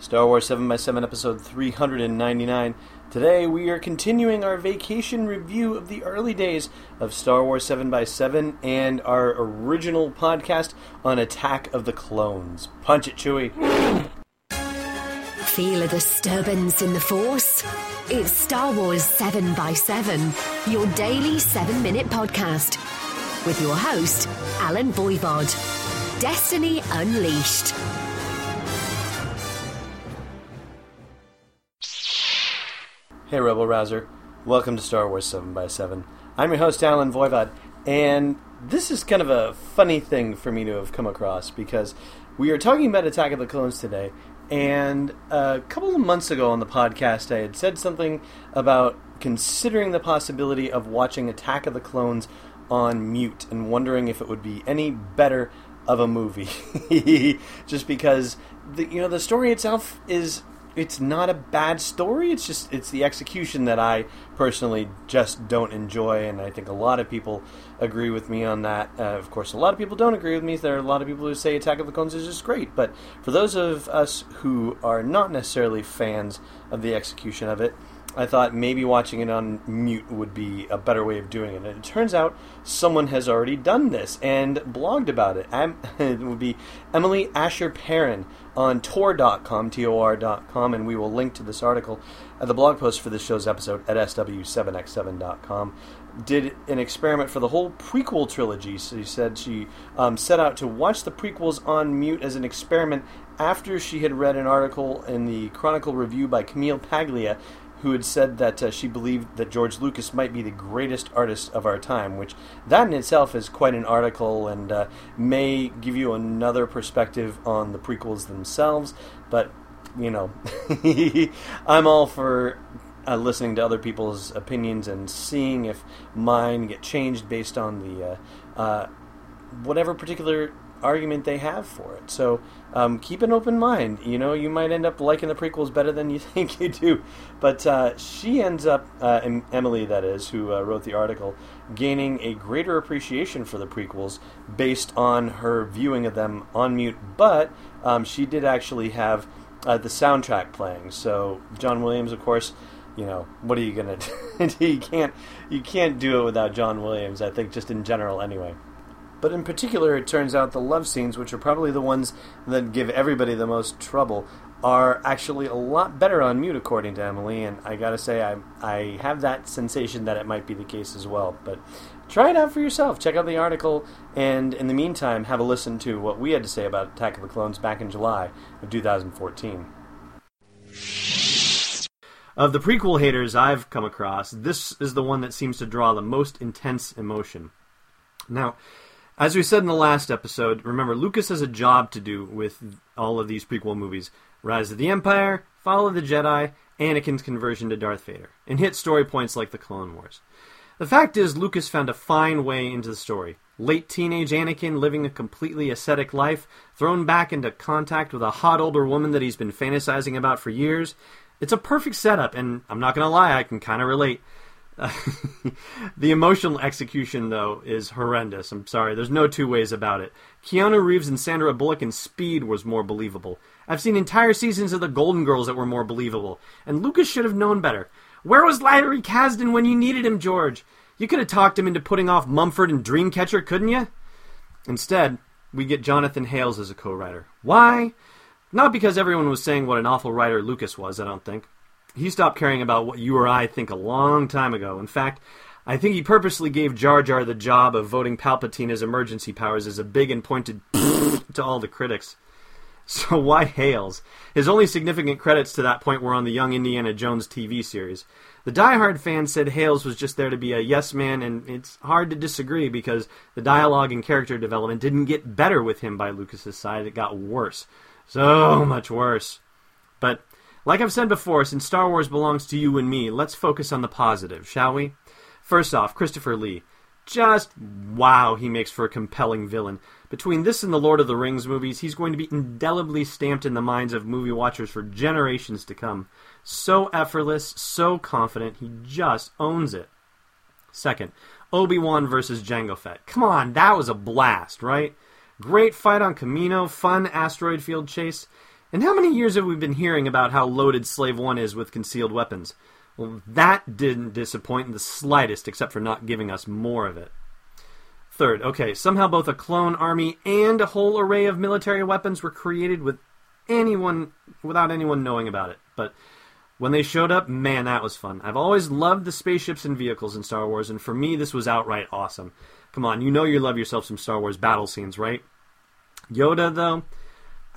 Star Wars 7x7 episode 399. Today we are continuing our vacation review of the early days of Star Wars 7x7 and our original podcast on Attack of the Clones. Punch it, Chewie. Feel a disturbance in the Force? It's Star Wars 7x7, your daily 7 minute podcast. With your host, Allen Voivod. Destiny Unleashed. Hey, Rebel Rouser. Welcome to Star Wars 7x7. I'm your host, Allen Voivod, and this is kind of a funny thing for me to have come across because we are talking about Attack of the Clones today, and a couple of months ago on the podcast, I had said something about considering the possibility of watching Attack of the Clones on mute and wondering if it would be any better of a movie. Just because the you know the story itself is it's not a bad story. It's just it's the execution that I personally just don't enjoy, and I think a lot of people agree with me on that. Uh, of course, a lot of people don't agree with me. There are a lot of people who say Attack of the Clones is just great, but for those of us who are not necessarily fans of the execution of it, I thought maybe watching it on mute would be a better way of doing it. And it turns out someone has already done this and blogged about it. it would be Emily Asher Perrin on tor.com, T-O-R.com, and we will link to this article at the blog post for this show's episode at sw7x7.com. Did an experiment for the whole prequel trilogy. So she said she um, set out to watch the prequels on mute as an experiment after she had read an article in the Chronicle Review by Camille Paglia who had said that uh, she believed that George Lucas might be the greatest artist of our time, which that in itself is quite an article and uh, may give you another perspective on the prequels themselves. But you know, I'm all for uh, listening to other people's opinions and seeing if mine get changed based on the uh, uh, whatever particular argument they have for it. So um, keep an open mind. You know, you might end up liking the prequels better than you think you do. But uh, she ends up, uh, Emily, that is, who uh, wrote the article, gaining a greater appreciation for the prequels based on her viewing of them on mute. But um, she did actually have uh, the soundtrack playing. So John Williams, of course. You know what are you gonna do? you can't you can't do it without John Williams. I think just in general anyway. But in particular, it turns out the love scenes, which are probably the ones that give everybody the most trouble, are actually a lot better on mute, according to Emily. And I gotta say, I I have that sensation that it might be the case as well. But try it out for yourself. Check out the article, and in the meantime, have a listen to what we had to say about Attack of the Clones back in July of 2014. Of the prequel haters I've come across, this is the one that seems to draw the most intense emotion. Now, as we said in the last episode, remember, Lucas has a job to do with all of these prequel movies Rise of the Empire, Fall of the Jedi, Anakin's conversion to Darth Vader, and hit story points like the Clone Wars. The fact is, Lucas found a fine way into the story. Late teenage Anakin living a completely ascetic life, thrown back into contact with a hot older woman that he's been fantasizing about for years. It's a perfect setup, and I'm not gonna lie, I can kind of relate. the emotional execution, though, is horrendous. I'm sorry, there's no two ways about it. Keanu Reeves and Sandra Bullock in Speed was more believable. I've seen entire seasons of The Golden Girls that were more believable. And Lucas should have known better. Where was Larry Kasdan when you needed him, George? You could have talked him into putting off Mumford and Dreamcatcher, couldn't you? Instead, we get Jonathan Hales as a co writer. Why? Not because everyone was saying what an awful writer Lucas was, I don't think. He stopped caring about what you or I think a long time ago. In fact, I think he purposely gave Jar Jar the job of voting Palpatine as emergency powers as a big and pointed to all the critics. So why Hales? His only significant credits to that point were on the Young Indiana Jones TV series. The die-hard fans said Hales was just there to be a yes man, and it's hard to disagree because the dialogue and character development didn't get better with him by Lucas's side. It got worse. So much worse. But like I've said before, since Star Wars belongs to you and me, let's focus on the positive, shall we? First off, Christopher Lee. Just wow, he makes for a compelling villain. Between this and the Lord of the Rings movies, he's going to be indelibly stamped in the minds of movie watchers for generations to come. So effortless, so confident, he just owns it. Second, Obi-Wan versus Jango Fett. Come on, that was a blast, right? Great fight on Kamino, fun asteroid field chase. And how many years have we been hearing about how loaded Slave One is with concealed weapons? Well, that didn't disappoint in the slightest, except for not giving us more of it. Third, okay, somehow both a clone army and a whole array of military weapons were created with anyone without anyone knowing about it. But when they showed up, man, that was fun. I've always loved the spaceships and vehicles in Star Wars, and for me, this was outright awesome. Come on, you know you love yourself some Star Wars battle scenes, right? Yoda, though,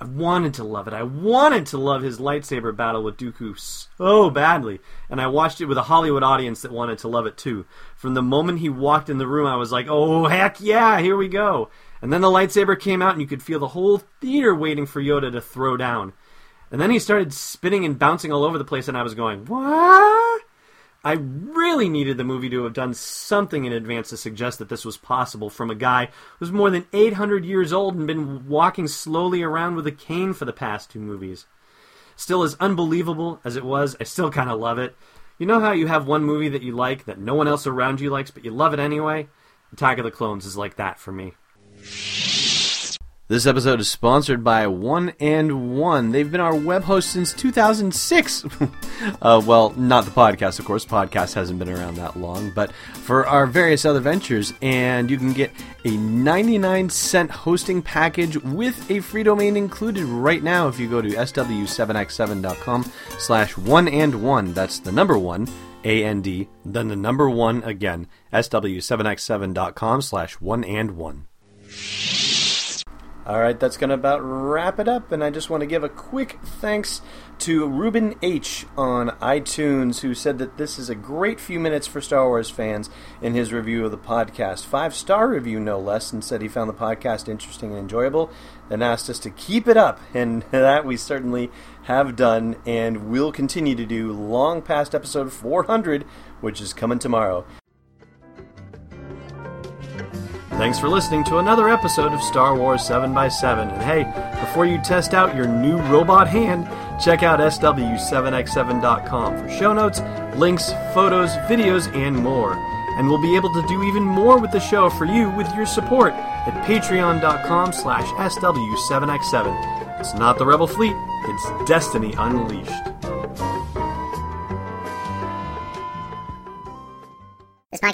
I wanted to love it. I wanted to love his lightsaber battle with Dooku so badly, and I watched it with a Hollywood audience that wanted to love it too. From the moment he walked in the room, I was like, "Oh heck yeah, here we go!" And then the lightsaber came out, and you could feel the whole theater waiting for Yoda to throw down. And then he started spinning and bouncing all over the place, and I was going, "What?" I really needed the movie to have done something in advance to suggest that this was possible from a guy who's more than 800 years old and been walking slowly around with a cane for the past two movies. Still, as unbelievable as it was, I still kind of love it. You know how you have one movie that you like that no one else around you likes, but you love it anyway? Attack of the Clones is like that for me. This episode is sponsored by One and One. They've been our web host since 2006. uh, well, not the podcast, of course. Podcast hasn't been around that long, but for our various other ventures. And you can get a 99 cent hosting package with a free domain included right now if you go to sw7x7.com slash one and one. That's the number one. A-N-D, then the number one again, sw7x7.com slash one and one. All right, that's going to about wrap it up. And I just want to give a quick thanks to Ruben H. on iTunes, who said that this is a great few minutes for Star Wars fans in his review of the podcast. Five star review, no less, and said he found the podcast interesting and enjoyable and asked us to keep it up. And that we certainly have done and will continue to do long past episode 400, which is coming tomorrow. Thanks for listening to another episode of Star Wars 7x7. And hey, before you test out your new robot hand, check out SW7x7.com for show notes, links, photos, videos, and more. And we'll be able to do even more with the show for you with your support at patreon.com slash SW7x7. It's not the Rebel Fleet, it's Destiny Unleashed.